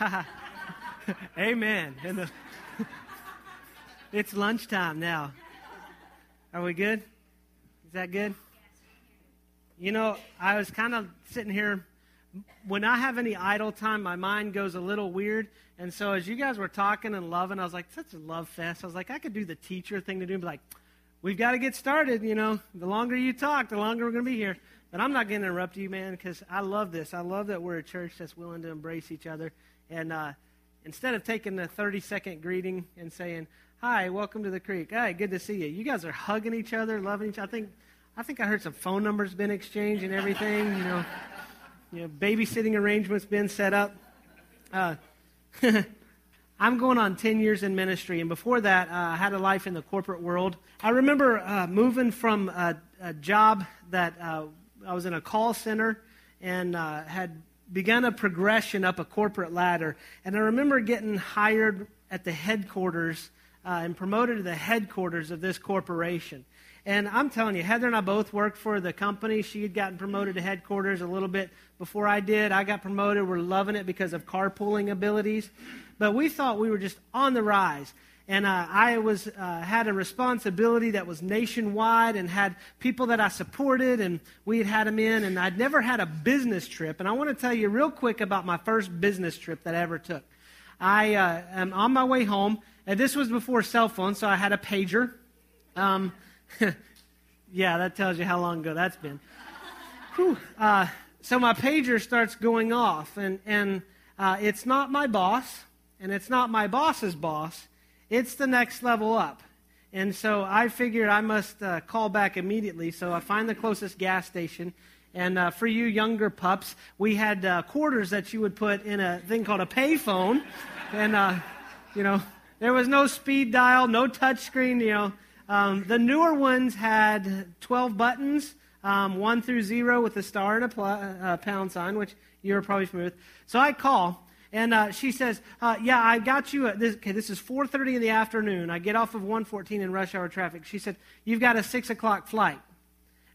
Amen. The, it's lunchtime now. Are we good? Is that good? You know, I was kind of sitting here. When I have any idle time, my mind goes a little weird. And so as you guys were talking and loving, I was like, such a love fest. I was like, I could do the teacher thing to do. Be like, we've got to get started. You know, the longer you talk, the longer we're going to be here. But I'm not going to interrupt you, man, because I love this. I love that we're a church that's willing to embrace each other. And uh, instead of taking the 30 second greeting and saying, Hi, welcome to the creek. Hey, good to see you. You guys are hugging each other, loving each other. I think, I think I heard some phone numbers been exchanged and everything. You know, you know babysitting arrangements been set up. Uh, I'm going on 10 years in ministry, and before that, uh, I had a life in the corporate world. I remember uh, moving from a, a job that uh, I was in a call center and uh, had begun a progression up a corporate ladder. And I remember getting hired at the headquarters uh, and promoted to the headquarters of this corporation. And I'm telling you, Heather and I both worked for the company. She had gotten promoted to headquarters a little bit before I did. I got promoted. We're loving it because of carpooling abilities. But we thought we were just on the rise and uh, I was uh, had a responsibility that was nationwide and had people that I supported, and we had had them in, and I'd never had a business trip. And I want to tell you real quick about my first business trip that I ever took. I uh, am on my way home, and this was before cell phones, so I had a pager. Um, yeah, that tells you how long ago that's been. Uh, so my pager starts going off, and and uh, it's not my boss, and it's not my boss's boss it's the next level up. And so I figured I must uh, call back immediately. So I find the closest gas station. And uh, for you younger pups, we had uh, quarters that you would put in a thing called a payphone. and, uh, you know, there was no speed dial, no touch screen, you know. Um, the newer ones had 12 buttons, um, 1 through 0 with a star and a pl- uh, pound sign, which you're probably familiar with. So I call, and uh, she says, uh, "Yeah, I got you. This, okay, this is 4:30 in the afternoon. I get off of 114 in rush hour traffic." She said, "You've got a six o'clock flight."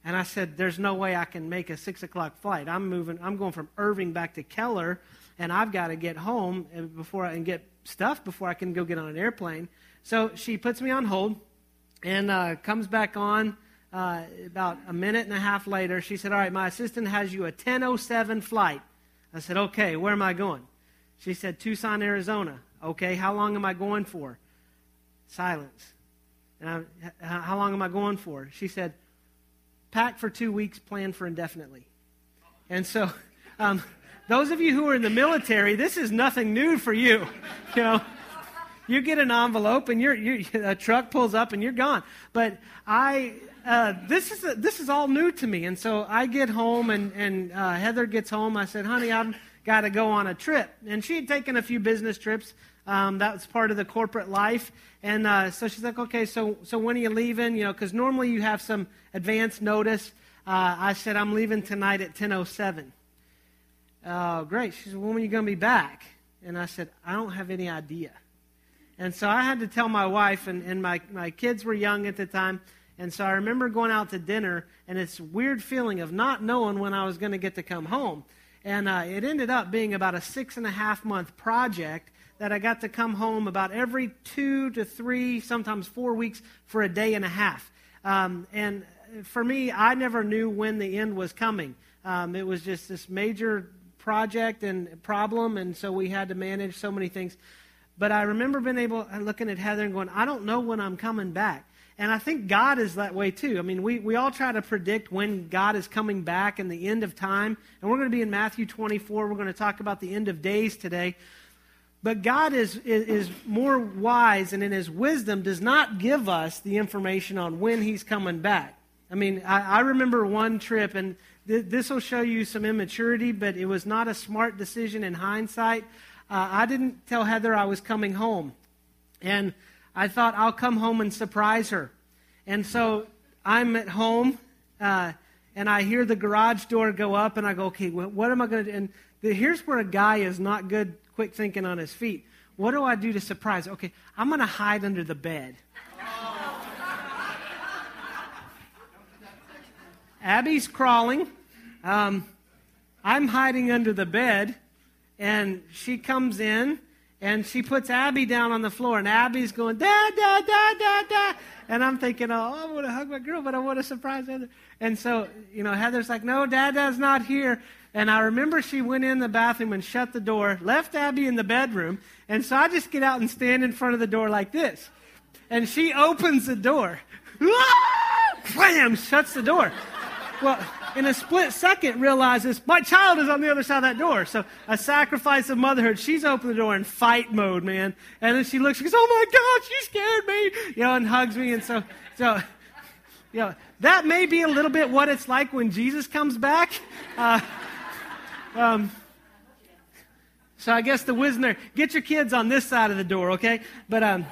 And I said, "There's no way I can make a six o'clock flight. I'm moving. I'm going from Irving back to Keller, and I've got to get home before I can get stuff before I can go get on an airplane." So she puts me on hold, and uh, comes back on. Uh, about a minute and a half later, she said, All right, my assistant has you a 10.07 flight. I said, Okay, where am I going? She said, Tucson, Arizona. Okay, how long am I going for? Silence. And I, how long am I going for? She said, pack for two weeks, plan for indefinitely. And so, um, those of you who are in the military, this is nothing new for you. You know, you get an envelope and you're, you're, a truck pulls up and you're gone. But I, uh, this is a, this is all new to me, and so I get home and and uh, Heather gets home. I said, "Honey, I'm got to go on a trip. And she had taken a few business trips. Um, that was part of the corporate life. And uh, so she's like, okay, so, so when are you leaving? You know, because normally you have some advance notice. Uh, I said, I'm leaving tonight at 10.07. Oh, great. She said, when are you going to be back? And I said, I don't have any idea. And so I had to tell my wife, and, and my, my kids were young at the time. And so I remember going out to dinner, and it's weird feeling of not knowing when I was going to get to come home. And uh, it ended up being about a six and a half month project that I got to come home about every two to three, sometimes four weeks for a day and a half. Um, and for me, I never knew when the end was coming. Um, it was just this major project and problem, and so we had to manage so many things. But I remember being able, looking at Heather and going, I don't know when I'm coming back. And I think God is that way too. I mean, we, we all try to predict when God is coming back and the end of time. And we're going to be in Matthew 24. We're going to talk about the end of days today. But God is, is, is more wise and in his wisdom does not give us the information on when he's coming back. I mean, I, I remember one trip, and th- this will show you some immaturity, but it was not a smart decision in hindsight. Uh, I didn't tell Heather I was coming home. And I thought I'll come home and surprise her. And so I'm at home, uh, and I hear the garage door go up, and I go, okay, what am I going to do? And the, here's where a guy is not good, quick thinking on his feet. What do I do to surprise? Okay, I'm going to hide under the bed. Abby's crawling. Um, I'm hiding under the bed. and she comes in and she puts Abby down on the floor, and Abby's going, Dad, Dad, Dad, Dad, Dad. And I'm thinking, oh, I want to hug my girl, but I want to surprise Heather. And so, you know, Heather's like, no, Dad, Dad's not here. And I remember she went in the bathroom and shut the door, left Abby in the bedroom. And so I just get out and stand in front of the door like this. And she opens the door. Wham! Shuts the door. Well, in a split second realizes my child is on the other side of that door. So a sacrifice of motherhood. She's opened the door in fight mode, man. And then she looks, she goes, "Oh my God, she scared me," you know, and hugs me. And so, so, you know, that may be a little bit what it's like when Jesus comes back. Uh, um, so I guess the Wisner, get your kids on this side of the door, okay? But um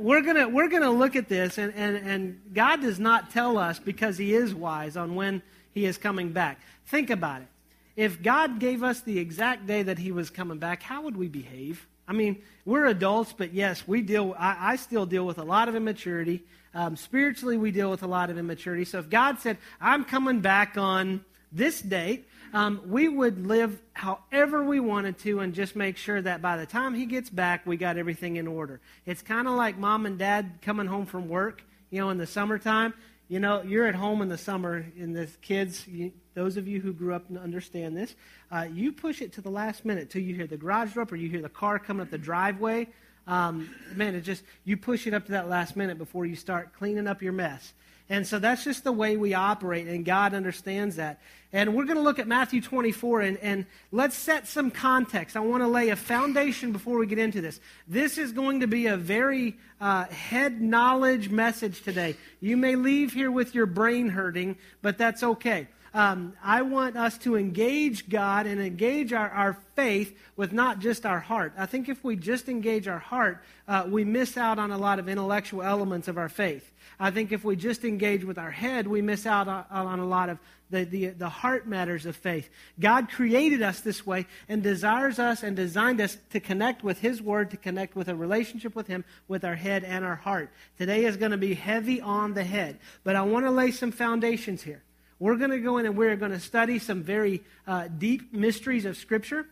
we're gonna we're gonna look at this, and, and, and God does not tell us because He is wise on when He is coming back. Think about it. If God gave us the exact day that He was coming back, how would we behave? I mean, we're adults, but yes, we deal. I, I still deal with a lot of immaturity. Um, spiritually, we deal with a lot of immaturity. So if God said, "I'm coming back on this date," um, we would live however we wanted to and just make sure that by the time he gets back, we got everything in order. It's kind of like mom and dad coming home from work, you know, in the summertime. You know, you're at home in the summer, and the kids, you, those of you who grew up and understand this, uh, you push it to the last minute till you hear the garage door up or you hear the car coming up the driveway. Um, man, it just, you push it up to that last minute before you start cleaning up your mess. And so that's just the way we operate, and God understands that. And we're going to look at Matthew 24, and, and let's set some context. I want to lay a foundation before we get into this. This is going to be a very uh, head knowledge message today. You may leave here with your brain hurting, but that's okay. Um, I want us to engage God and engage our, our faith with not just our heart. I think if we just engage our heart, uh, we miss out on a lot of intellectual elements of our faith. I think if we just engage with our head, we miss out on, on a lot of the, the, the heart matters of faith. God created us this way and desires us and designed us to connect with His Word, to connect with a relationship with Him, with our head and our heart. Today is going to be heavy on the head, but I want to lay some foundations here. We're going to go in and we're going to study some very uh, deep mysteries of Scripture.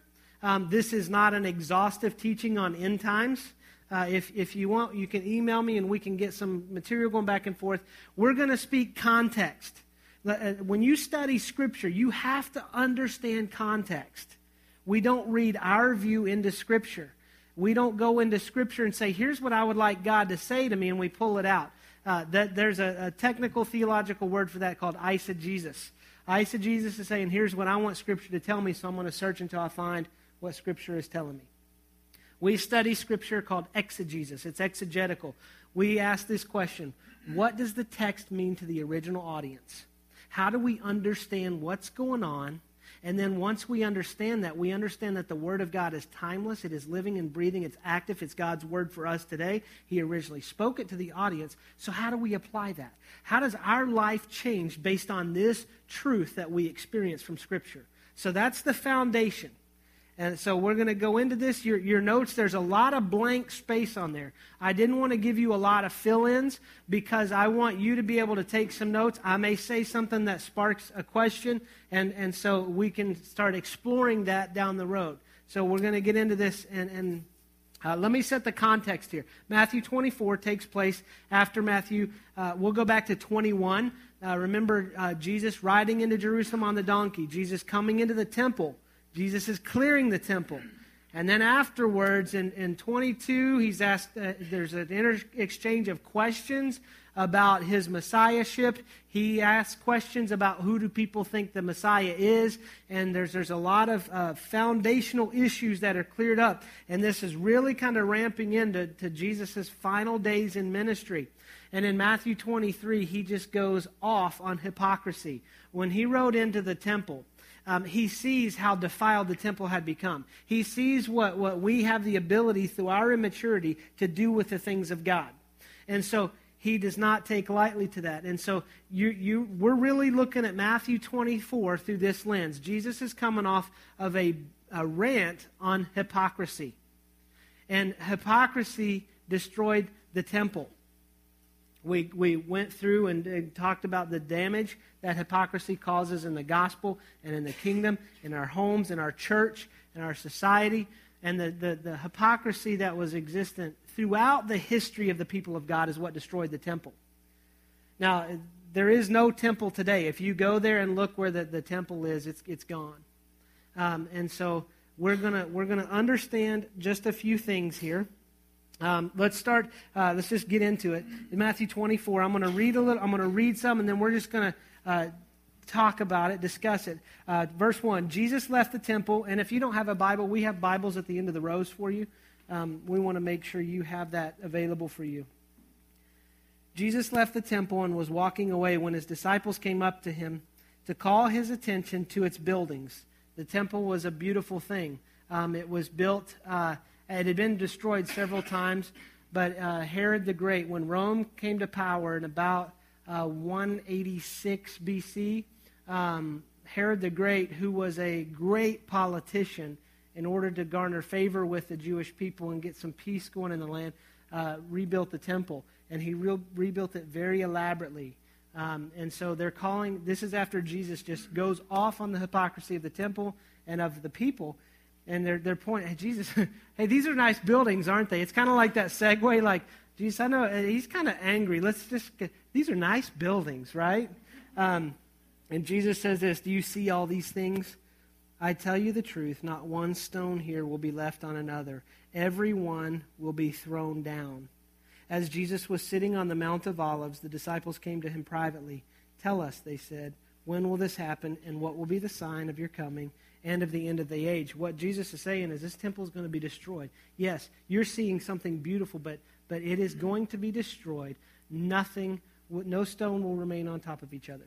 Um, this is not an exhaustive teaching on end times. Uh, if, if you want, you can email me and we can get some material going back and forth. We're going to speak context. Uh, when you study Scripture, you have to understand context. We don't read our view into Scripture. We don't go into Scripture and say, here's what I would like God to say to me, and we pull it out. Uh, that, there's a, a, technical theological word for that called eisegesis. Eisegesis is saying, here's what I want Scripture to tell me, so I'm going to search until I find what Scripture is telling me. We study scripture called exegesis, it's exegetical. We ask this question What does the text mean to the original audience? How do we understand what's going on? And then once we understand that, we understand that the Word of God is timeless, it is living and breathing, it's active, it's God's Word for us today. He originally spoke it to the audience. So, how do we apply that? How does our life change based on this truth that we experience from Scripture? So, that's the foundation. And so we're going to go into this. Your, your notes, there's a lot of blank space on there. I didn't want to give you a lot of fill ins because I want you to be able to take some notes. I may say something that sparks a question, and, and so we can start exploring that down the road. So we're going to get into this, and, and uh, let me set the context here. Matthew 24 takes place after Matthew. Uh, we'll go back to 21. Uh, remember uh, Jesus riding into Jerusalem on the donkey, Jesus coming into the temple. Jesus is clearing the temple. And then afterwards, in, in 22, he's asked, uh, there's an inter- exchange of questions about his messiahship. He asks questions about who do people think the Messiah is. And there's, there's a lot of uh, foundational issues that are cleared up. And this is really kind of ramping into to Jesus' final days in ministry. And in Matthew 23, he just goes off on hypocrisy. When he rode into the temple, um, he sees how defiled the temple had become. He sees what, what we have the ability through our immaturity to do with the things of God. And so he does not take lightly to that. And so you, you, we're really looking at Matthew 24 through this lens. Jesus is coming off of a, a rant on hypocrisy. And hypocrisy destroyed the temple. We, we went through and, and, talked about the damage that hypocrisy causes in the gospel and in the kingdom, in our homes, in our church. in our society and the, the, the hypocrisy that was existent throughout the history of the people of God is what destroyed the temple. Now, there is no temple today. If you go there and look where the, the temple is, it's, it's gone. Um, and so we're going to we're gonna understand just a few things here. Um, let's start. Uh, let's just get into it. In Matthew 24, I'm going to read a little. I'm going to read some, and then we're just going to uh, talk about it, discuss it. Uh, verse one: Jesus left the temple, and if you don't have a Bible, we have Bibles at the end of the rows for you. Um, we want to make sure you have that available for you. Jesus left the temple and was walking away when his disciples came up to him to call his attention to its buildings. The temple was a beautiful thing. Um, it was built. It had been destroyed several times, but uh, Herod the Great, when Rome came to power in about uh, 186 BC, um, Herod the Great, who was a great politician, in order to garner favor with the Jewish people and get some peace going in the land, uh, rebuilt the temple. And he re- rebuilt it very elaborately. Um, and so they're calling, this is after Jesus just goes off on the hypocrisy of the temple and of the people and they're, they're pointing, hey, Jesus, hey, these are nice buildings, aren't they? It's kind of like that segue, like, Jesus, I know uh, he's kind of angry. Let's just get, these are nice buildings, right? Um, and Jesus says this Do you see all these things? I tell you the truth, not one stone here will be left on another. Every one will be thrown down. As Jesus was sitting on the Mount of Olives, the disciples came to him privately. Tell us, they said, when will this happen, and what will be the sign of your coming and of the end of the age. What Jesus is saying is this temple is going to be destroyed. Yes, you're seeing something beautiful, but, but it is going to be destroyed. Nothing, no stone will remain on top of each other.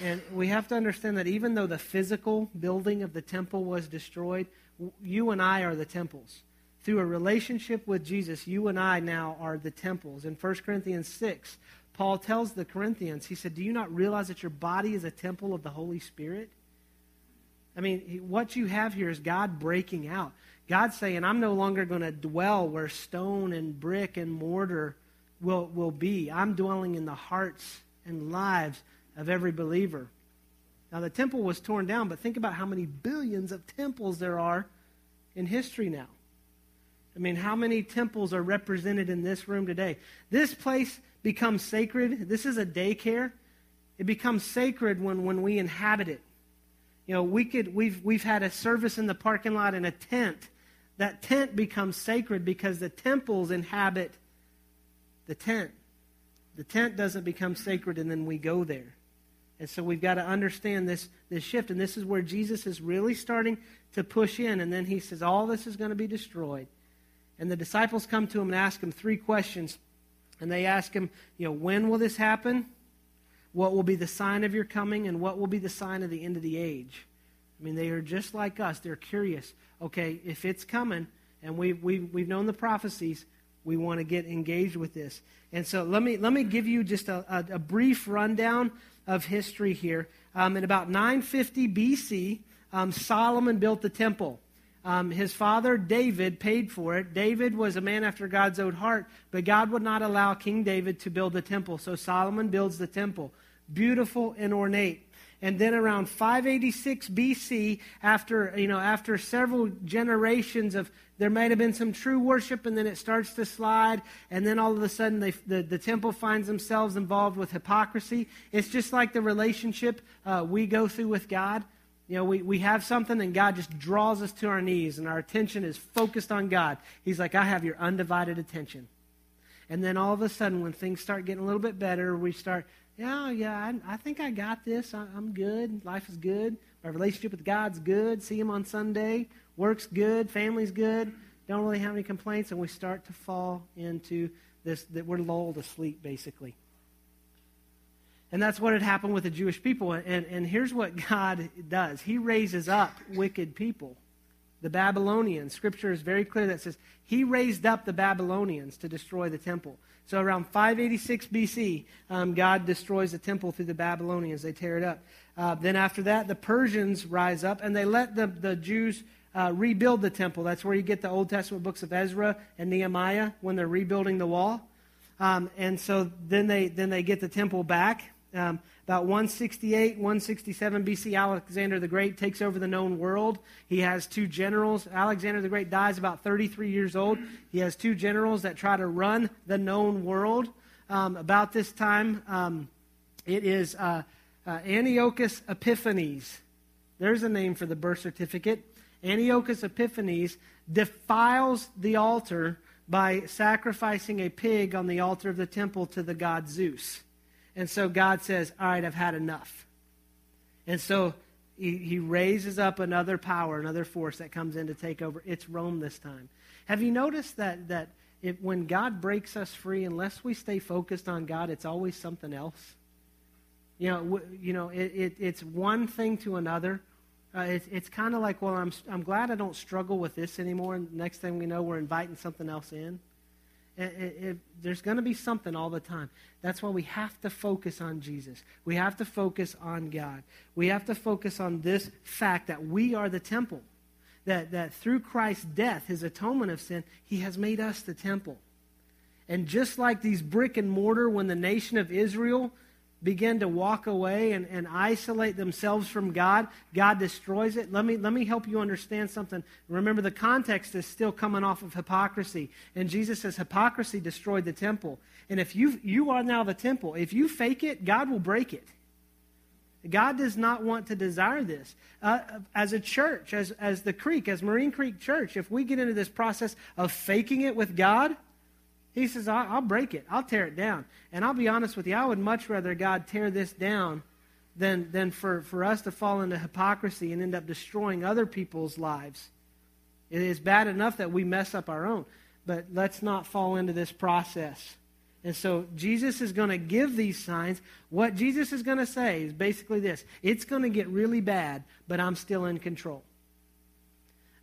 And we have to understand that even though the physical building of the temple was destroyed, you and I are the temples. Through a relationship with Jesus, you and I now are the temples. In 1 Corinthians 6, Paul tells the Corinthians, he said, Do you not realize that your body is a temple of the Holy Spirit? I mean, what you have here is God breaking out. God saying, I'm no longer going to dwell where stone and brick and mortar will, will be. I'm dwelling in the hearts and lives of every believer. Now, the temple was torn down, but think about how many billions of temples there are in history now. I mean, how many temples are represented in this room today? This place becomes sacred. This is a daycare. It becomes sacred when, when we inhabit it. You know, we could, we've, we've had a service in the parking lot in a tent. That tent becomes sacred because the temples inhabit the tent. The tent doesn't become sacred and then we go there. And so we've got to understand this, this shift. And this is where Jesus is really starting to push in. And then he says, All this is going to be destroyed. And the disciples come to him and ask him three questions. And they ask him, you know, when will this happen? What will be the sign of your coming, and what will be the sign of the end of the age? I mean, they are just like us. They're curious. Okay, if it's coming, and we've, we've, we've known the prophecies, we want to get engaged with this. And so let me, let me give you just a, a, a brief rundown of history here. Um, in about 950 BC, um, Solomon built the temple. Um, his father David paid for it. David was a man after God's own heart, but God would not allow King David to build the temple. So Solomon builds the temple beautiful and ornate. And then around 586 BC, after, you know, after several generations of, there might have been some true worship, and then it starts to slide, and then all of a sudden they, the, the temple finds themselves involved with hypocrisy. It's just like the relationship uh, we go through with God. You know, we, we have something and God just draws us to our knees and our attention is focused on God. He's like, I have your undivided attention. And then all of a sudden, when things start getting a little bit better, we start yeah, yeah, I, I think I got this. I, I'm good. Life is good. My relationship with God's good. See Him on Sunday. Work's good. Family's good. Don't really have any complaints. And we start to fall into this, that we're lulled asleep, basically. And that's what had happened with the Jewish people. And, and here's what God does He raises up wicked people. The Babylonians. Scripture is very clear that says He raised up the Babylonians to destroy the temple. So around 586 BC, um, God destroys the temple through the Babylonians. They tear it up. Uh, then after that, the Persians rise up and they let the, the Jews uh, rebuild the temple. That's where you get the Old Testament books of Ezra and Nehemiah when they're rebuilding the wall. Um, and so then they then they get the temple back. Um, about 168, 167 BC, Alexander the Great takes over the known world. He has two generals. Alexander the Great dies about 33 years old. He has two generals that try to run the known world. Um, about this time, um, it is uh, uh, Antiochus Epiphanes. There's a name for the birth certificate. Antiochus Epiphanes defiles the altar by sacrificing a pig on the altar of the temple to the god Zeus. And so God says, All right, I've had enough. And so he, he raises up another power, another force that comes in to take over. It's Rome this time. Have you noticed that, that when God breaks us free, unless we stay focused on God, it's always something else? You know, w- you know it, it, it's one thing to another. Uh, it, it's kind of like, well, I'm, I'm glad I don't struggle with this anymore. And next thing we know, we're inviting something else in. It, it, there's going to be something all the time. That's why we have to focus on Jesus. We have to focus on God. We have to focus on this fact that we are the temple. That, that through Christ's death, his atonement of sin, he has made us the temple. And just like these brick and mortar, when the nation of Israel begin to walk away and, and isolate themselves from God, God destroys it. Let me, let me help you understand something. Remember, the context is still coming off of hypocrisy. And Jesus says hypocrisy destroyed the temple. And if you, you are now the temple, if you fake it, God will break it. God does not want to desire this. Uh, as a church, as, as the Creek, as Marine Creek Church, if we get into this process of faking it with God, he says, I'll, I'll break it. I'll tear it down. And I'll be honest with you, I would much rather God tear this down than, than for, for us to fall into hypocrisy and end up destroying other people's lives. It is bad enough that we mess up our own, but let's not fall into this process. And so Jesus is going to give these signs. What Jesus is going to say is basically this it's going to get really bad, but I'm still in control.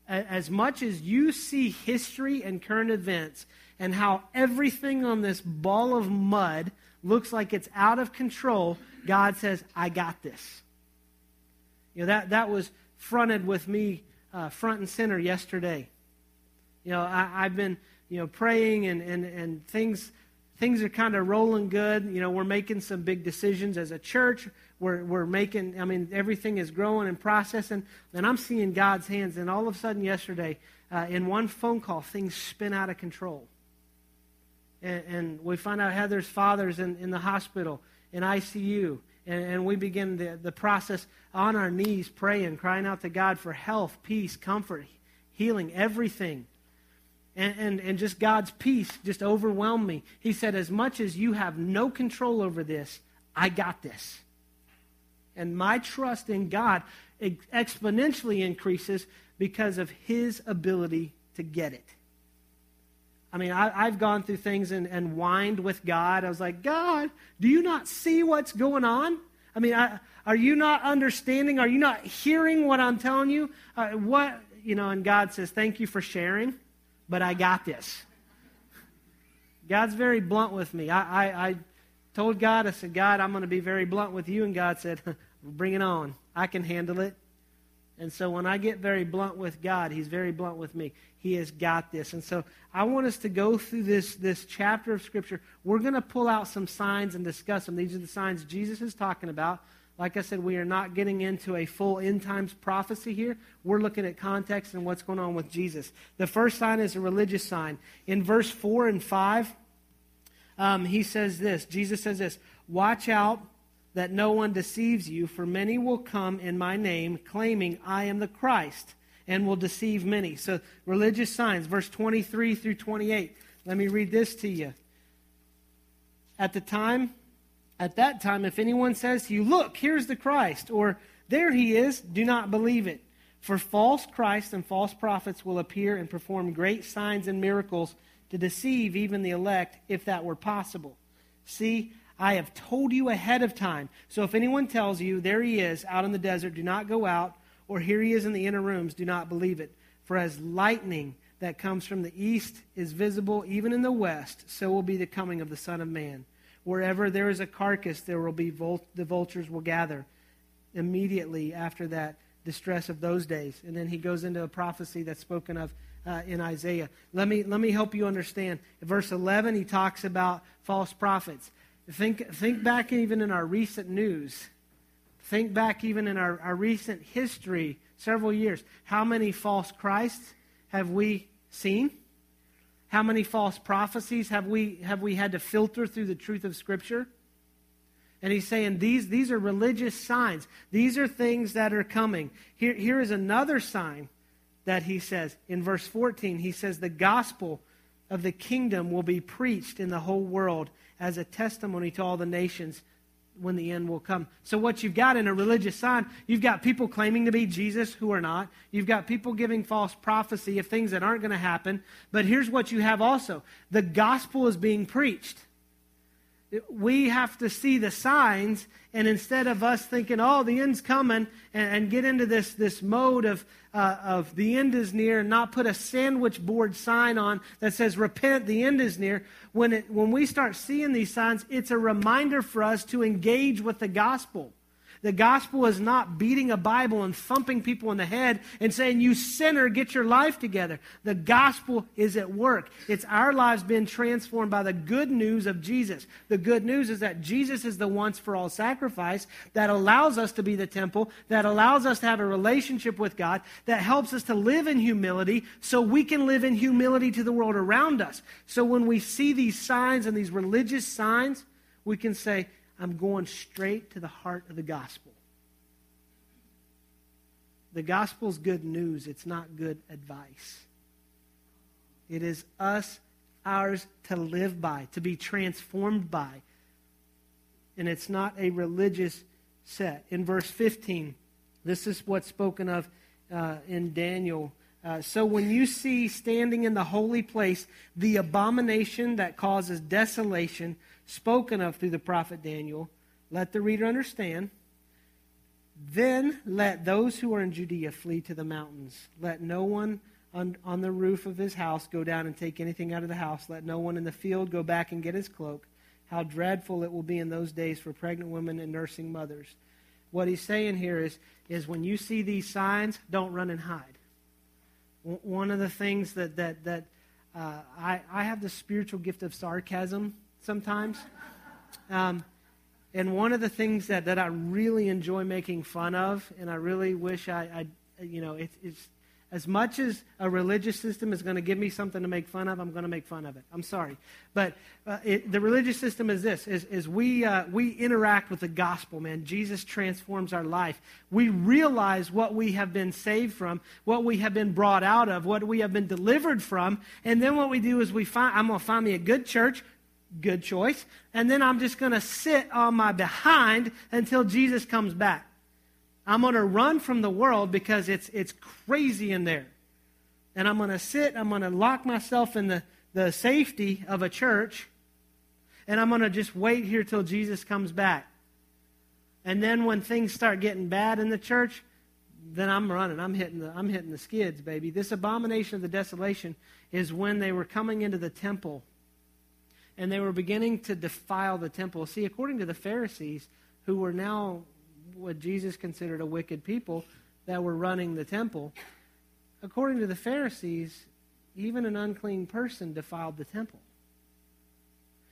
As much as you see history and current events and how everything on this ball of mud looks like it's out of control, God says, I got this. You know, that, that was fronted with me uh, front and center yesterday. You know, I, have been, you know, praying and, and, and things, things are kind of rolling good. You know, we're making some big decisions as a church. We're, we're making, I mean, everything is growing and processing. And I'm seeing God's hands. And all of a sudden yesterday, uh, in one phone call, things spin out of control and, and we find out Heather's father's in, in the hospital, in ICU, and, and we begin the, the process on our knees, praying, crying out to God for health, peace, comfort, healing, everything. And, and, and just God's peace just overwhelmed me. He said, As much as you have no control over this, I got this. And my trust in God exponentially increases because of his ability to get it. I mean, I, have gone through things and, and whined with God. I was like, God, do you not see what's going on? I mean, I, are you not understanding? Are you not hearing what I'm telling you? Uh, what, you know, and God says, thank you for sharing, but I got this. God's very blunt with me. I, I, I told God, I said, God, I'm going to be very blunt with you. And God said, bring it on. I can handle it. And so when I get very blunt with God, He's very blunt with me. He has got this. And so I want us to go through this, this chapter of Scripture. We're going to pull out some signs and discuss them. These are the signs Jesus is talking about. Like I said, we are not getting into a full end times prophecy here. We're looking at context and what's going on with Jesus. The first sign is a religious sign. In verse 4 and 5, um, he says this Jesus says this Watch out that no one deceives you, for many will come in my name, claiming I am the Christ, and will deceive many. So, religious signs, verse 23 through 28. Let me read this to you. At the time, at that time, if anyone says to you, Look, here's the Christ, or There he is, do not believe it. For false Christs and false prophets will appear and perform great signs and miracles to deceive even the elect, if that were possible. See, I have told you ahead of time. So if anyone tells you, there he is out in the desert, do not go out, or here he is in the inner rooms, do not believe it. For as lightning that comes from the east is visible even in the west, so will be the coming of the Son of Man. Wherever there is a carcass, there will be the vultures will gather immediately after that distress of those days. And then he goes into a prophecy that's spoken of uh, in Isaiah. Let me, let me help you understand. In verse 11, he talks about false prophets. Think, think back even in our recent news. Think back even in our, our recent history, several years. How many false Christs have we seen? How many false prophecies have we, have we had to filter through the truth of Scripture? And he's saying these, these are religious signs. These are things that are coming. Here, here is another sign that he says. In verse 14, he says, The gospel of the kingdom will be preached in the whole world as a testimony to all the nations when the end will come. So, what you've got in a religious sign, you've got people claiming to be Jesus who are not. You've got people giving false prophecy of things that aren't going to happen. But here's what you have also the gospel is being preached we have to see the signs, and instead of us thinking, oh, the end's coming, and, and get into this, this mode of, uh, of the end is near, and not put a sandwich board sign on that says, repent, the end is near, when, it, when we start seeing these signs, it's a reminder for us to engage with the gospel. The gospel is not beating a Bible and thumping people in the head and saying, You sinner, get your life together. The gospel is at work. It's our lives being transformed by the good news of Jesus. The good news is that Jesus is the once for all sacrifice that allows us to be the temple, that allows us to have a relationship with God, that helps us to live in humility so we can live in humility to the world around us. So when we see these signs and these religious signs, we can say, I'm going straight to the heart of the gospel. The gospel's good news, it's not good advice. It is us, ours to live by, to be transformed by. And it's not a religious set. In verse 15, this is what's spoken of uh, in Daniel. Uh, so when you see standing in the holy place the abomination that causes desolation, spoken of through the prophet Daniel, let the reader understand. Then let those who are in Judea flee to the mountains. Let no one on, on the roof of his house go down and take anything out of the house. Let no one in the field go back and get his cloak. How dreadful it will be in those days for pregnant women and nursing mothers. What he's saying here is, is when you see these signs, don't run and hide. One of the things that, that, that uh, I, I have the spiritual gift of sarcasm sometimes. Um, and one of the things that, that I really enjoy making fun of, and I really wish I, I you know, it, it's as much as a religious system is going to give me something to make fun of, I'm going to make fun of it. I'm sorry, but uh, it, the religious system is this: is, is we uh, we interact with the gospel. Man, Jesus transforms our life. We realize what we have been saved from, what we have been brought out of, what we have been delivered from, and then what we do is we find. I'm going to find me a good church Good choice. And then I'm just going to sit on my behind until Jesus comes back. I'm going to run from the world because it's, it's crazy in there. And I'm going to sit, I'm going to lock myself in the, the safety of a church, and I'm going to just wait here till Jesus comes back. And then when things start getting bad in the church, then I'm running. I'm hitting the, I'm hitting the skids, baby. This abomination of the desolation is when they were coming into the temple and they were beginning to defile the temple. See, according to the Pharisees, who were now what Jesus considered a wicked people that were running the temple, according to the Pharisees, even an unclean person defiled the temple.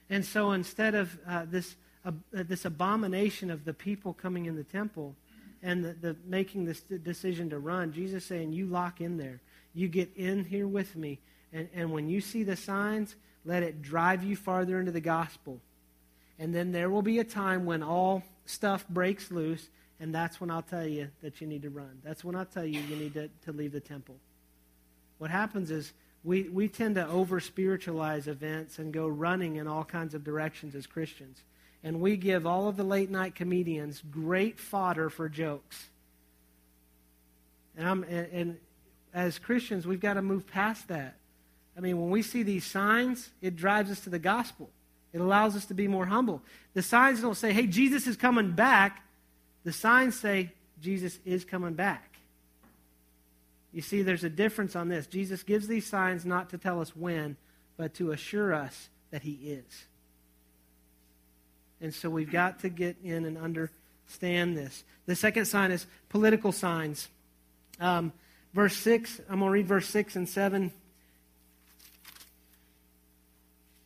And so instead of uh, this, uh, this abomination of the people coming in the temple and the, the making this decision to run, Jesus saying, You lock in there. You get in here with me. And, and when you see the signs, let it drive you farther into the gospel. And then there will be a time when all stuff breaks loose, and that's when I'll tell you that you need to run. That's when I'll tell you you need to, to leave the temple. What happens is we, we tend to over spiritualize events and go running in all kinds of directions as Christians. And we give all of the late night comedians great fodder for jokes. And, I'm, and, and as Christians, we've got to move past that. I mean, when we see these signs, it drives us to the gospel. It allows us to be more humble. The signs don't say, hey, Jesus is coming back. The signs say, Jesus is coming back. You see, there's a difference on this. Jesus gives these signs not to tell us when, but to assure us that he is. And so we've got to get in and understand this. The second sign is political signs. Um, verse 6, I'm going to read verse 6 and 7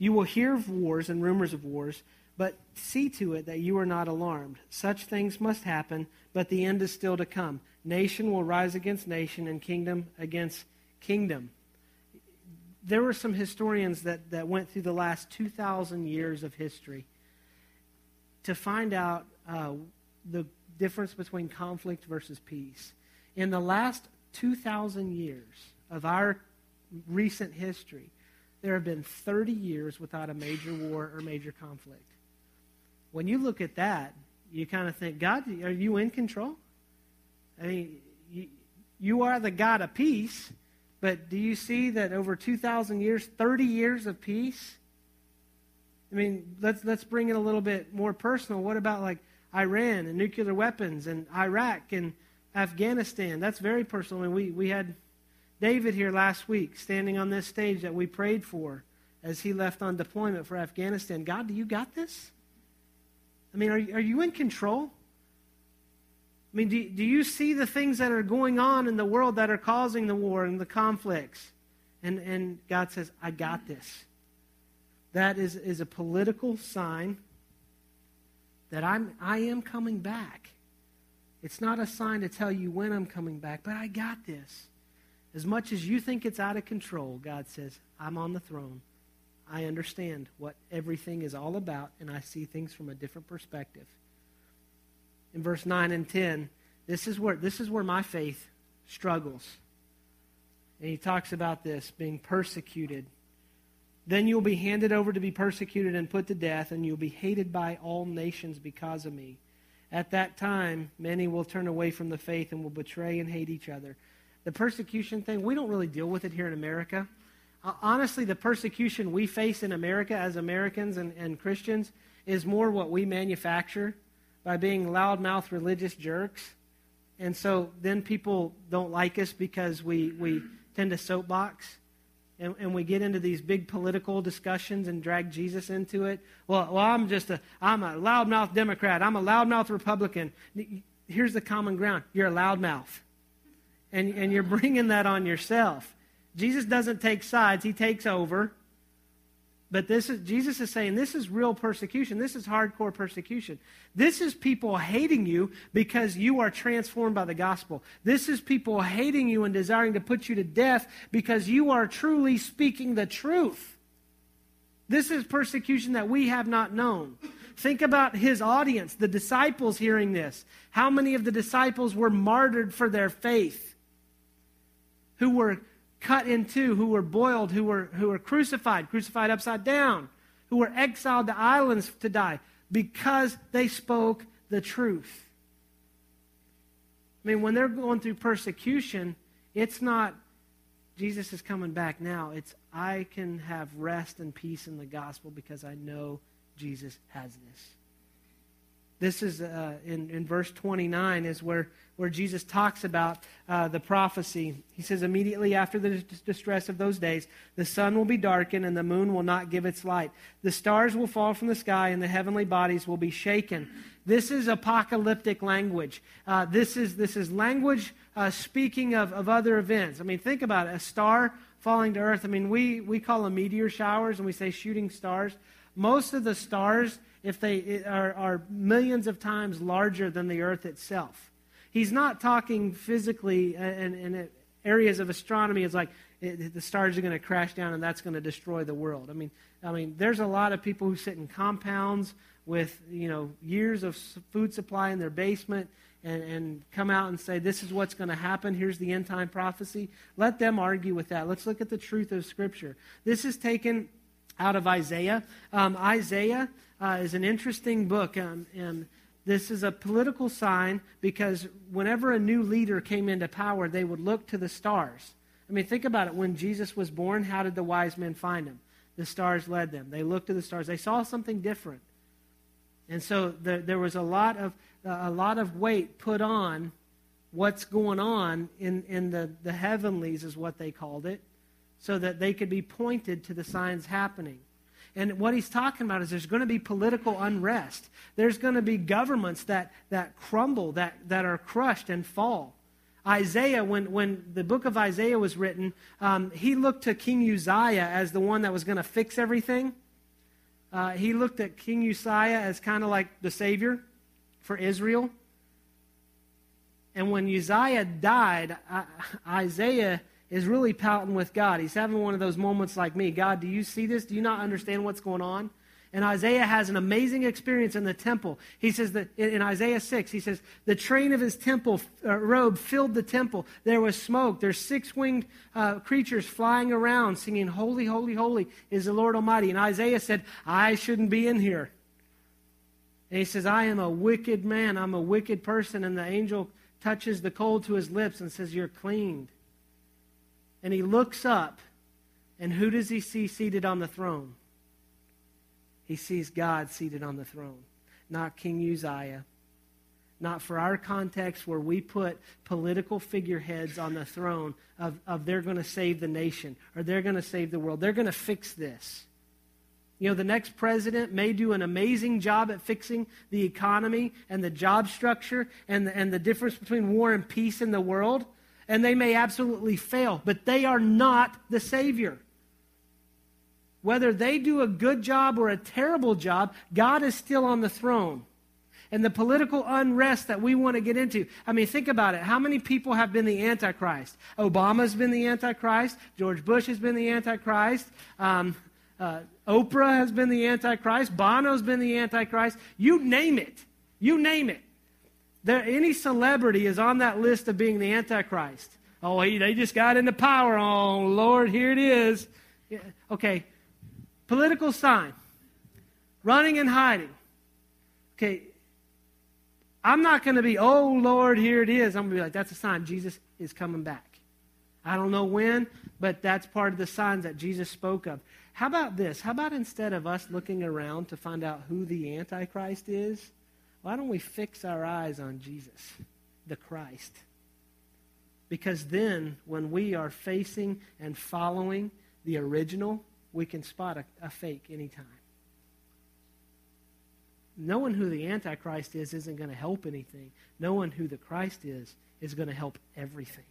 you will hear of wars and rumors of wars, But see to it that you are not alarmed. Such things must happen, but the end is still to come. Nation will rise against nation, and kingdom against kingdom. There were some historians that, that went through the last 2,000 years of history to find out uh, the difference between conflict versus peace. In the last 2,000 years of our recent history, there have been 30 years without a major war or major conflict when you look at that, you kind of think, God, are you in control? I mean, you, you are the God of peace, but do you see that over 2,000 years, 30 years of peace? I mean, let's, let's bring it a little bit more personal. What about like Iran and nuclear weapons and Iraq and Afghanistan? That's very personal. I mean, we, we had David here last week standing on this stage that we prayed for as he left on deployment for Afghanistan. God, do you got this? I mean, are, are you in control? I mean, do, do you see the things that are going on in the world that are causing the war and the conflicts? And, and God says, I got this. That is, is a political sign that I'm, I am coming back. It's not a sign to tell you when I'm coming back, but I got this. As much as you think it's out of control, God says, I'm on the throne. I understand what everything is all about, and I see things from a different perspective. In verse 9 and 10, this is where, this is where my faith struggles. And he talks about this being persecuted. Then you'll be handed over to be persecuted and put to death, and you'll be hated by all nations because of me. At that time, many will turn away from the faith and will betray and hate each other. The persecution thing, we don't really deal with it here in America. Uh, honestly, the persecution we face in America as Americans and, and Christians is more what we manufacture by being loudmouth religious jerks. And so then people don't like us because we, we tend to soapbox and, and we get into these big political discussions and drag Jesus into it. Well, well I'm just a, I'm a loudmouth Democrat. I'm a loudmouth Republican. Here's the common ground. You're a loudmouth. And, and you're bringing that on yourself. Jesus doesn't take sides, he takes over. But this is Jesus is saying this is real persecution. This is hardcore persecution. This is people hating you because you are transformed by the gospel. This is people hating you and desiring to put you to death because you are truly speaking the truth. This is persecution that we have not known. Think about his audience, the disciples hearing this. How many of the disciples were martyred for their faith? Who were cut in two, who were boiled, who were, who were crucified, crucified upside down, who were exiled to islands to die because they spoke the truth. I mean, when they're going through persecution, it's not Jesus is coming back now. It's I can have rest and peace in the gospel because I know Jesus has this. This is uh, in, in verse 29 is where, where Jesus talks about uh, the prophecy. He says, Immediately after the distress of those days, the sun will be darkened and the moon will not give its light. The stars will fall from the sky and the heavenly bodies will be shaken. This is apocalyptic language. Uh, this, is, this is language uh, speaking of, of other events. I mean, think about it. A star falling to earth. I mean, we, we call them meteor showers and we say shooting stars. Most of the stars if they are, are millions of times larger than the earth itself. He's not talking physically in, in areas of astronomy. It's like it, the stars are going to crash down and that's going to destroy the world. I mean, I mean, there's a lot of people who sit in compounds with you know years of food supply in their basement and, and come out and say this is what's going to happen. Here's the end time prophecy. Let them argue with that. Let's look at the truth of Scripture. This is taken out of Isaiah. Um, Isaiah uh, is an interesting book. Um, and this is a political sign because whenever a new leader came into power, they would look to the stars. I mean, think about it. When Jesus was born, how did the wise men find him? The stars led them. They looked to the stars. They saw something different. And so there, there was a lot of uh, a lot of weight put on what's going on in, in the, the heavenlies, is what they called it, so that they could be pointed to the signs happening. And what he's talking about is there's going to be political unrest. There's going to be governments that, that crumble, that, that are crushed and fall. Isaiah, when, when the book of Isaiah was written, um, he looked to King Uzziah as the one that was going to fix everything. uh, he looked at King Uzziah as kind of like the savior for Israel. And when Uzziah died, Isaiah is really pouting with God. He's having one of those moments like me God, do you see this? Do you not understand what's going on? And Isaiah has an amazing experience in the temple. He says that in Isaiah 6, he says, The train of his temple uh, robe filled the temple. There was smoke. There's six winged uh, creatures flying around singing, Holy, holy, holy is the Lord Almighty. And Isaiah said, I shouldn't be in here. And he says, I am a wicked man. I'm a wicked person. And the angel touches the coal to his lips and says, You're cleaned. And he looks up, and who does he see seated on the throne? He sees God seated on the throne, not King Uzziah. Not for our context where we put political figureheads on the throne of, of they're going to save the nation or they're going to save the world. They're going to fix this. You know, the next president may do an amazing job at fixing the economy and the job structure and the, and the difference between war and peace in the world, and they may absolutely fail, but they are not the Savior. Whether they do a good job or a terrible job, God is still on the throne. And the political unrest that we want to get into. I mean, think about it. How many people have been the Antichrist? Obama's been the Antichrist. George Bush has been the Antichrist. Um, uh, Oprah has been the Antichrist. Bono's been the Antichrist. You name it. You name it. There, any celebrity is on that list of being the Antichrist. Oh, he, they just got into power. Oh, Lord, here it is. Yeah, okay, Political sign. Running and hiding. Okay. I'm not going to be, oh, Lord, here it is. I'm going to be like, that's a sign Jesus is coming back. I don't know when, but that's part of the signs that Jesus spoke of. How about this? How about instead of us looking around to find out who the Antichrist is, why don't we fix our eyes on Jesus, the Christ? Because then, when we are facing and following the original, we can spot a, a fake anytime. Knowing who the Antichrist is isn't going to help anything. Knowing who the Christ is is going to help everything.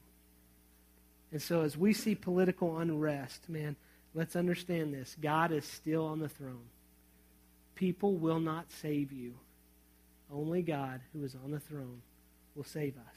And so, as we see political unrest, man, let's understand this God is still on the throne. People will not save you. Only God, who is on the throne, will save us.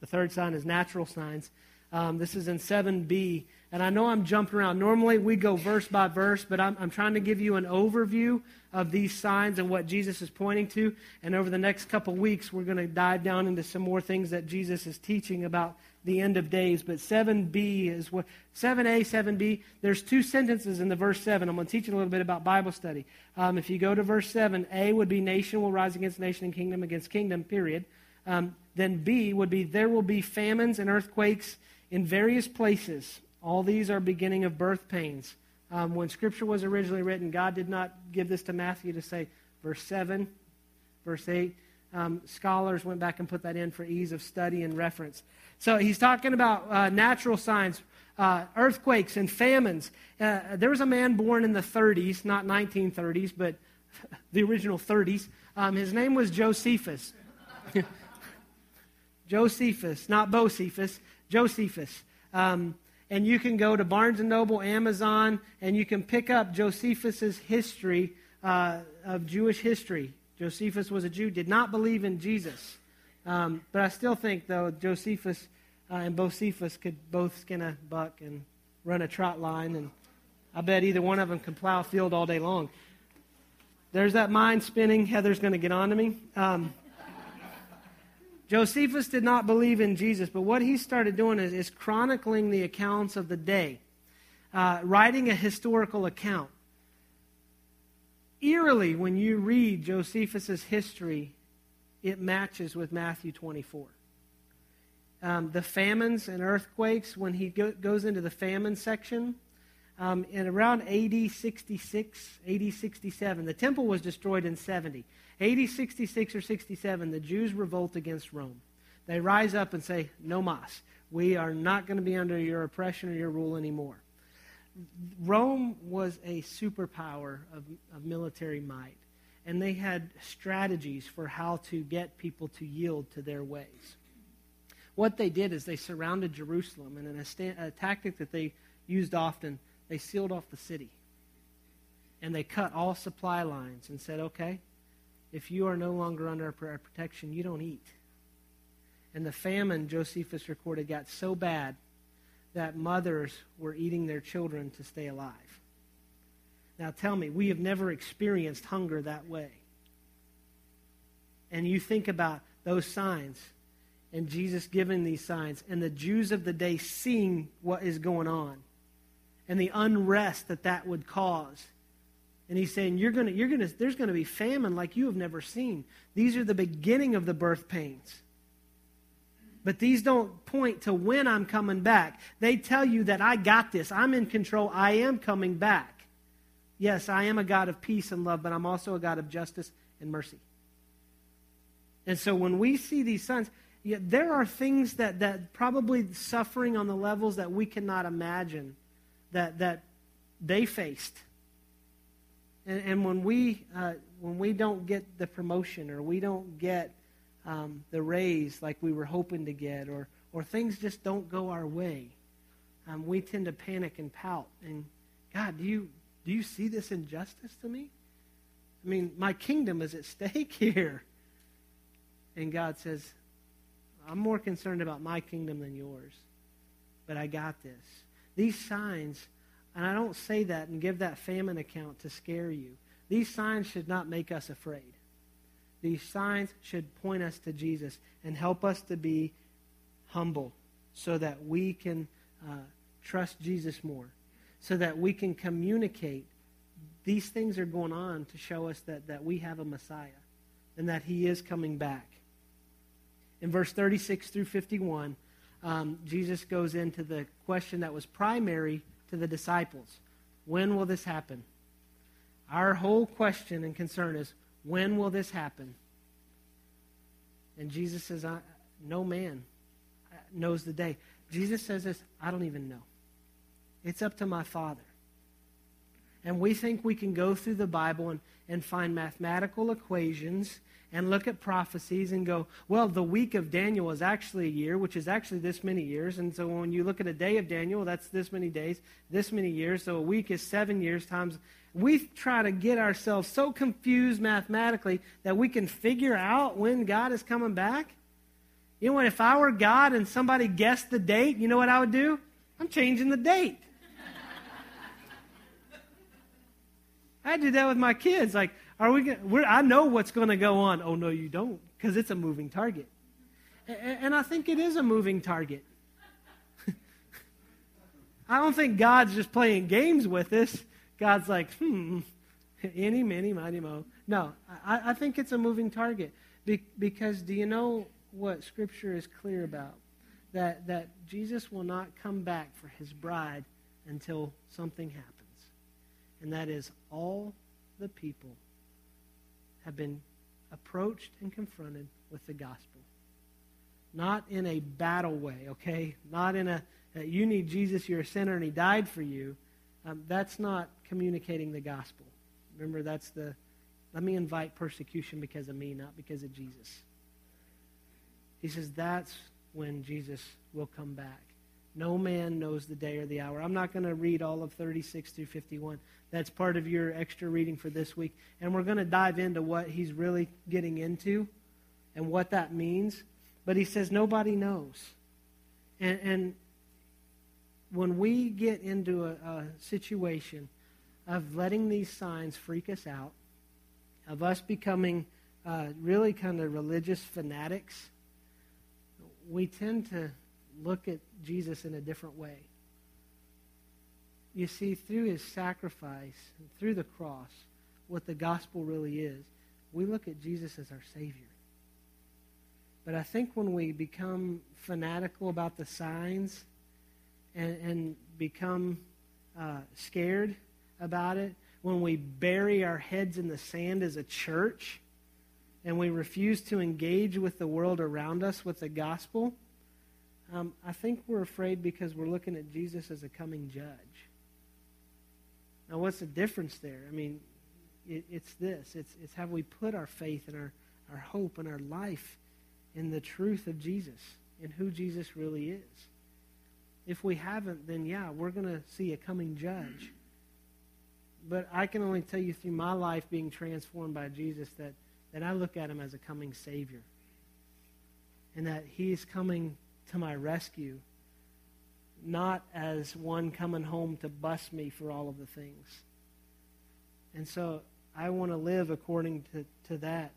The third sign is natural signs. Um, this is in 7b. And I know I'm jumping around. Normally we go verse by verse, but I'm, I'm trying to give you an overview of these signs and what Jesus is pointing to. And over the next couple weeks, we're going to dive down into some more things that Jesus is teaching about the end of days. But 7b is what 7a, 7b. There's two sentences in the verse 7. I'm going to teach you a little bit about Bible study. Um, if you go to verse 7, A would be nation will rise against nation and kingdom against kingdom, period. Um, then B would be there will be famines and earthquakes in various places. All these are beginning of birth pains. Um, when Scripture was originally written, God did not give this to Matthew to say, verse 7, verse 8. Um, scholars went back and put that in for ease of study and reference. So he's talking about uh, natural signs, uh, earthquakes, and famines. Uh, there was a man born in the 30s, not 1930s, but the original 30s. Um, his name was Josephus. Josephus, not Bocephus. Josephus. Um, and you can go to Barnes & Noble, Amazon, and you can pick up Josephus's history uh, of Jewish history. Josephus was a Jew, did not believe in Jesus. Um, but I still think, though, Josephus uh, and Bocephus could both skin a buck and run a trot line, and I bet either one of them can plow a field all day long. There's that mind spinning. Heather's going to get on to me. Um, Josephus did not believe in Jesus, but what he started doing is, is chronicling the accounts of the day, uh, writing a historical account. Eerily, when you read Josephus's history, it matches with Matthew 24. Um, the famines and earthquakes, when he go, goes into the famine section, um, in around AD 66, AD 67, the temple was destroyed in 70. AD 66 or 67, the Jews revolt against Rome. They rise up and say, No mas. We are not going to be under your oppression or your rule anymore. Rome was a superpower of, of military might, and they had strategies for how to get people to yield to their ways. What they did is they surrounded Jerusalem, and in a, sta- a tactic that they used often, they sealed off the city. and they cut all supply lines and said, okay, if you are no longer under our protection, you don't eat. And the famine, Josephus recorded, got so bad that mothers were eating their children to stay alive. Now tell me, we have never experienced hunger that way. And you think about those signs and Jesus giving these signs and the Jews of the day seeing what is going on and the unrest that that would cause. And he's saying, you're gonna, you're gonna, there's going to be famine like you have never seen. These are the beginning of the birth pains. But these don't point to when I'm coming back. They tell you that I got this. I'm in control. I am coming back. Yes, I am a God of peace and love, but I'm also a God of justice and mercy. And so when we see these signs, yeah, there are things that, that probably suffering on the levels that we cannot imagine that, that they faced. And, and when, we, uh, when we don't get the promotion or we don't get um, the raise like we were hoping to get or, or things just don't go our way, um, we tend to panic and pout. And God, do you, do you see this injustice to me? I mean, my kingdom is at stake here. And God says, I'm more concerned about my kingdom than yours. But I got this. These signs, and I don't say that and give that famine account to scare you. These signs should not make us afraid. These signs should point us to Jesus and help us to be humble so that we can uh, trust Jesus more, so that we can communicate. These things are going on to show us that, that we have a Messiah and that he is coming back. In verse 36 through 51, um, Jesus goes into the question that was primary to the disciples When will this happen? Our whole question and concern is when will this happen? And Jesus says, No man knows the day. Jesus says this I don't even know. It's up to my Father. And we think we can go through the Bible and, and find mathematical equations and look at prophecies and go, well, the week of Daniel is actually a year, which is actually this many years. And so when you look at a day of Daniel, that's this many days, this many years. So a week is seven years times. We try to get ourselves so confused mathematically that we can figure out when God is coming back. You know what? If I were God and somebody guessed the date, you know what I would do? I'm changing the date. I did that with my kids. Like, are we? Gonna, I know what's going to go on. Oh no, you don't, because it's a moving target. And, and I think it is a moving target. I don't think God's just playing games with us. God's like, hmm, any, many, mighty, mo. No, I, I think it's a moving target. Be, because do you know what Scripture is clear about? That, that Jesus will not come back for his bride until something happens. And that is all the people have been approached and confronted with the gospel. Not in a battle way, okay? Not in a, you need Jesus, you're a sinner, and he died for you. Um, that's not communicating the gospel. Remember, that's the, let me invite persecution because of me, not because of Jesus. He says that's when Jesus will come back. No man knows the day or the hour. I'm not going to read all of 36 through 51. That's part of your extra reading for this week. And we're going to dive into what he's really getting into and what that means. But he says nobody knows. And, and when we get into a, a situation of letting these signs freak us out, of us becoming uh, really kind of religious fanatics, we tend to look at Jesus in a different way. You see, through his sacrifice, through the cross, what the gospel really is, we look at Jesus as our Savior. But I think when we become fanatical about the signs and, and become uh, scared about it, when we bury our heads in the sand as a church and we refuse to engage with the world around us with the gospel, um, I think we're afraid because we're looking at Jesus as a coming judge. Now, what's the difference there? I mean, it, it's this it's, it's have we put our faith and our, our hope and our life in the truth of Jesus, in who Jesus really is. If we haven't, then yeah, we're going to see a coming judge. But I can only tell you through my life being transformed by Jesus that, that I look at him as a coming Savior. And that he is coming to my rescue, not as one coming home to bust me for all of the things. And so I want to live according to, to that.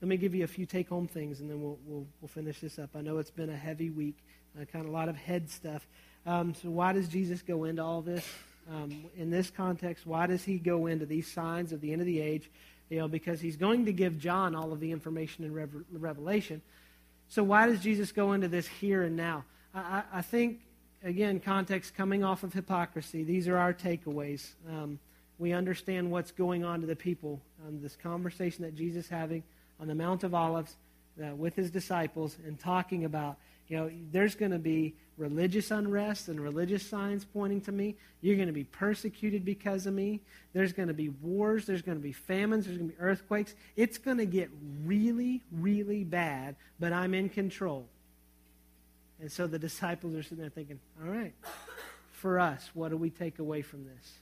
Let me give you a few take home things and then we'll, we'll, we'll finish this up. I know it's been a heavy week, uh, kind of a lot of head stuff. Um, so, why does Jesus go into all this? Um, in this context, why does he go into these signs of the end of the age? You know, because he's going to give John all of the information in Rev- Revelation. So, why does Jesus go into this here and now? I, I think, again, context coming off of hypocrisy, these are our takeaways. Um, we understand what's going on to the people. Um, this conversation that Jesus having on the Mount of Olives uh, with his disciples and talking about you know, there's going to be religious unrest and religious signs pointing to me. You're going to be persecuted because of me. There's going to be wars. There's going to be famines. There's going to be earthquakes. It's going to get really, really bad, but I'm in control. And so the disciples are sitting there thinking, all right, for us, what do we take away from this?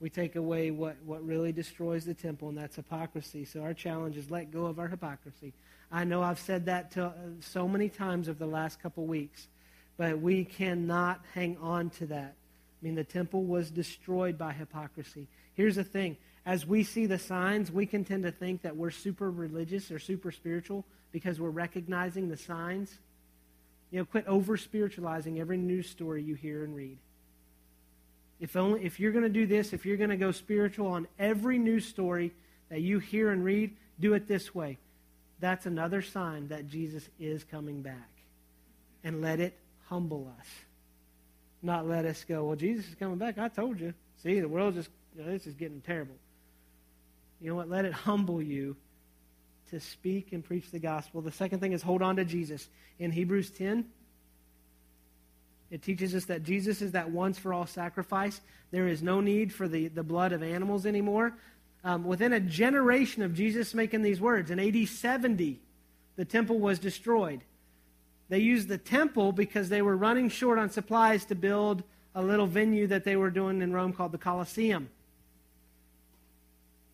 We take away what, what really destroys the temple, and that's hypocrisy. So our challenge is let go of our hypocrisy. I know I've said that to, uh, so many times over the last couple weeks, but we cannot hang on to that. I mean, the temple was destroyed by hypocrisy. Here's the thing as we see the signs, we can tend to think that we're super religious or super spiritual because we're recognizing the signs. You know, quit over spiritualizing every news story you hear and read. If, only, if you're going to do this, if you're going to go spiritual on every news story that you hear and read, do it this way that's another sign that Jesus is coming back. And let it humble us. Not let us go, well, Jesus is coming back. I told you. See, the world just, you know, this is getting terrible. You know what? Let it humble you to speak and preach the gospel. The second thing is hold on to Jesus. In Hebrews 10, it teaches us that Jesus is that once for all sacrifice. There is no need for the, the blood of animals anymore um, within a generation of Jesus making these words, in AD 70, the temple was destroyed. They used the temple because they were running short on supplies to build a little venue that they were doing in Rome called the Colosseum.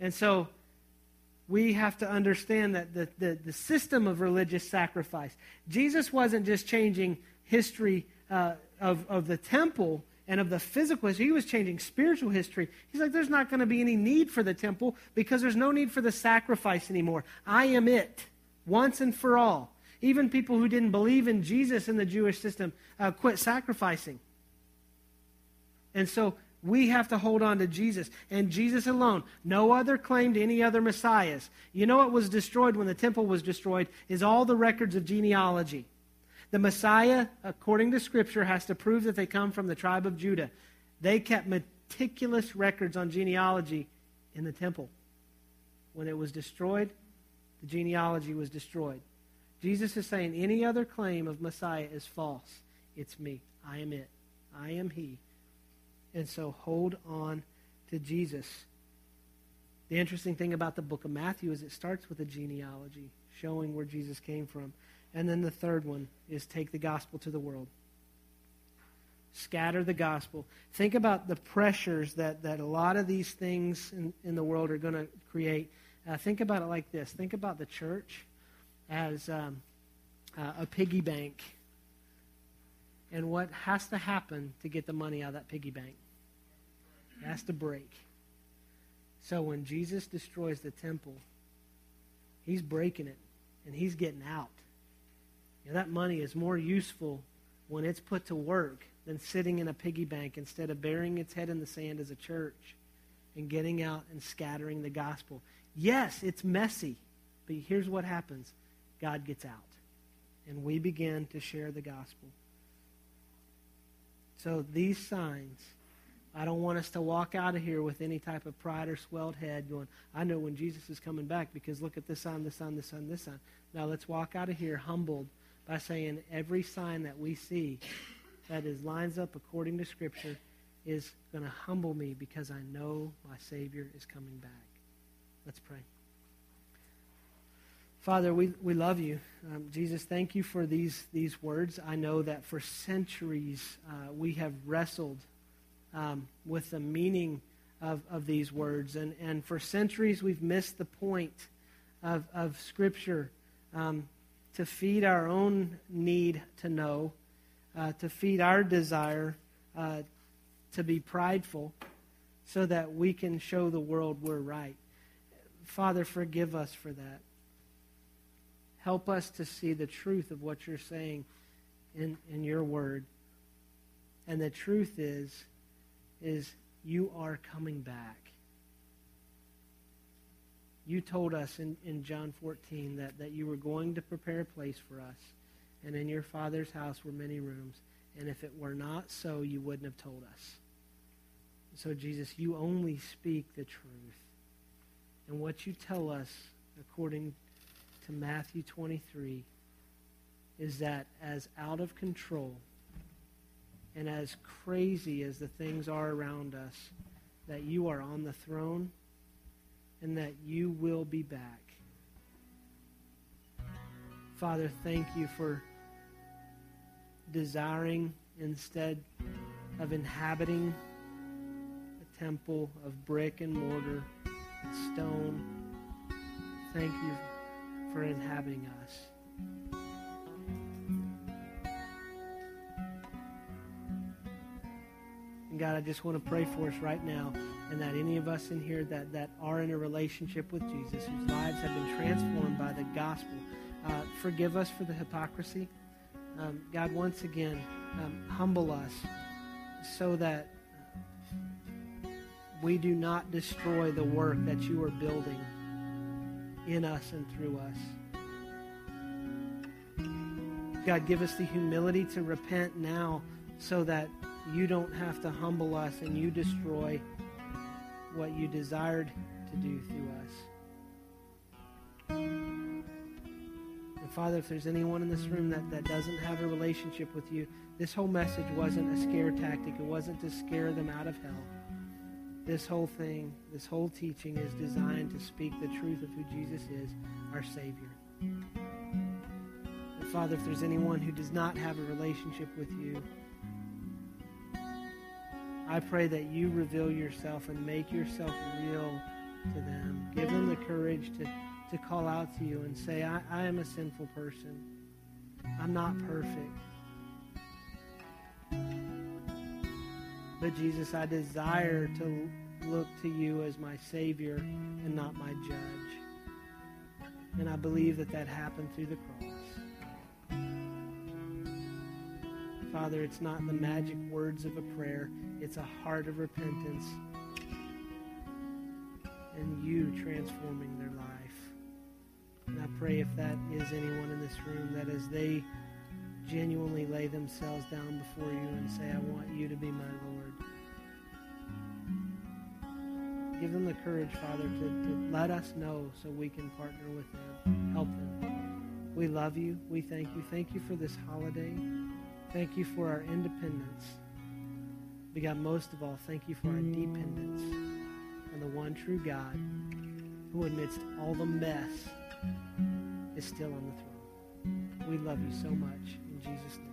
And so we have to understand that the, the, the system of religious sacrifice, Jesus wasn't just changing history uh, of, of the temple, and of the physical history. He was changing spiritual history. He's like, there's not going to be any need for the temple because there's no need for the sacrifice anymore. I am it, once and for all. Even people who didn't believe in Jesus in the Jewish system uh, quit sacrificing. And so we have to hold on to Jesus and Jesus alone. No other claim to any other messiahs. You know what was destroyed when the temple was destroyed is all the records of genealogy. The Messiah, according to Scripture, has to prove that they come from the tribe of Judah. They kept meticulous records on genealogy in the temple. When it was destroyed, the genealogy was destroyed. Jesus is saying any other claim of Messiah is false. It's me. I am it. I am He. And so hold on to Jesus. The interesting thing about the book of Matthew is it starts with a genealogy showing where Jesus came from. And then the third one is take the gospel to the world. Scatter the gospel. Think about the pressures that, that a lot of these things in, in the world are going to create. Uh, think about it like this think about the church as um, uh, a piggy bank and what has to happen to get the money out of that piggy bank. It has to break. So when Jesus destroys the temple, he's breaking it and he's getting out. Know, that money is more useful when it's put to work than sitting in a piggy bank instead of burying its head in the sand as a church and getting out and scattering the gospel. Yes, it's messy, but here's what happens God gets out, and we begin to share the gospel. So these signs, I don't want us to walk out of here with any type of pride or swelled head going, I know when Jesus is coming back because look at this sign, this sign, this sign, this sign. Now let's walk out of here humbled by saying every sign that we see that is lines up according to Scripture is going to humble me because I know my Savior is coming back. Let's pray. Father, we, we love you. Um, Jesus, thank you for these, these words. I know that for centuries uh, we have wrestled um, with the meaning of, of these words. And, and for centuries, we've missed the point of, of Scripture um, to feed our own need to know, uh, to feed our desire uh, to be prideful, so that we can show the world we're right. Father, forgive us for that. Help us to see the truth of what you're saying in, in your word. And the truth is, is you are coming back. You told us in, in John 14 that, that you were going to prepare a place for us. And in your Father's house were many rooms. And if it were not so, you wouldn't have told us. So, Jesus, you only speak the truth. And what you tell us, according to Matthew 23, is that as out of control and as crazy as the things are around us, that you are on the throne and that you will be back. Father, thank you for desiring instead of inhabiting a temple of brick and mortar and stone. Thank you for inhabiting us. And God, I just want to pray for us right now, and that any of us in here that, that are in a relationship with Jesus, whose lives have been transformed by the gospel, uh, forgive us for the hypocrisy. Um, God, once again, um, humble us so that we do not destroy the work that you are building in us and through us. God, give us the humility to repent now so that you don't have to humble us and you destroy what you desired to do through us. And Father, if there's anyone in this room that, that doesn't have a relationship with you, this whole message wasn't a scare tactic. It wasn't to scare them out of hell. This whole thing, this whole teaching is designed to speak the truth of who Jesus is, our Savior. And Father, if there's anyone who does not have a relationship with you, I pray that you reveal yourself and make yourself real to them. Give them the courage to, to call out to you and say, I, I am a sinful person. I'm not perfect. But Jesus, I desire to look to you as my Savior and not my judge. And I believe that that happened through the cross. Father, it's not the magic words of a prayer, it's a heart of repentance and you transforming their life. And I pray if that is anyone in this room, that as they genuinely lay themselves down before you and say, I want you to be my Lord. Give them the courage, Father, to, to let us know so we can partner with them, help them. We love you. We thank you. Thank you for this holiday. Thank you for our independence. But God, most of all, thank you for our dependence on the one true God who, amidst all the mess, is still on the throne. We love you so much. In Jesus' name.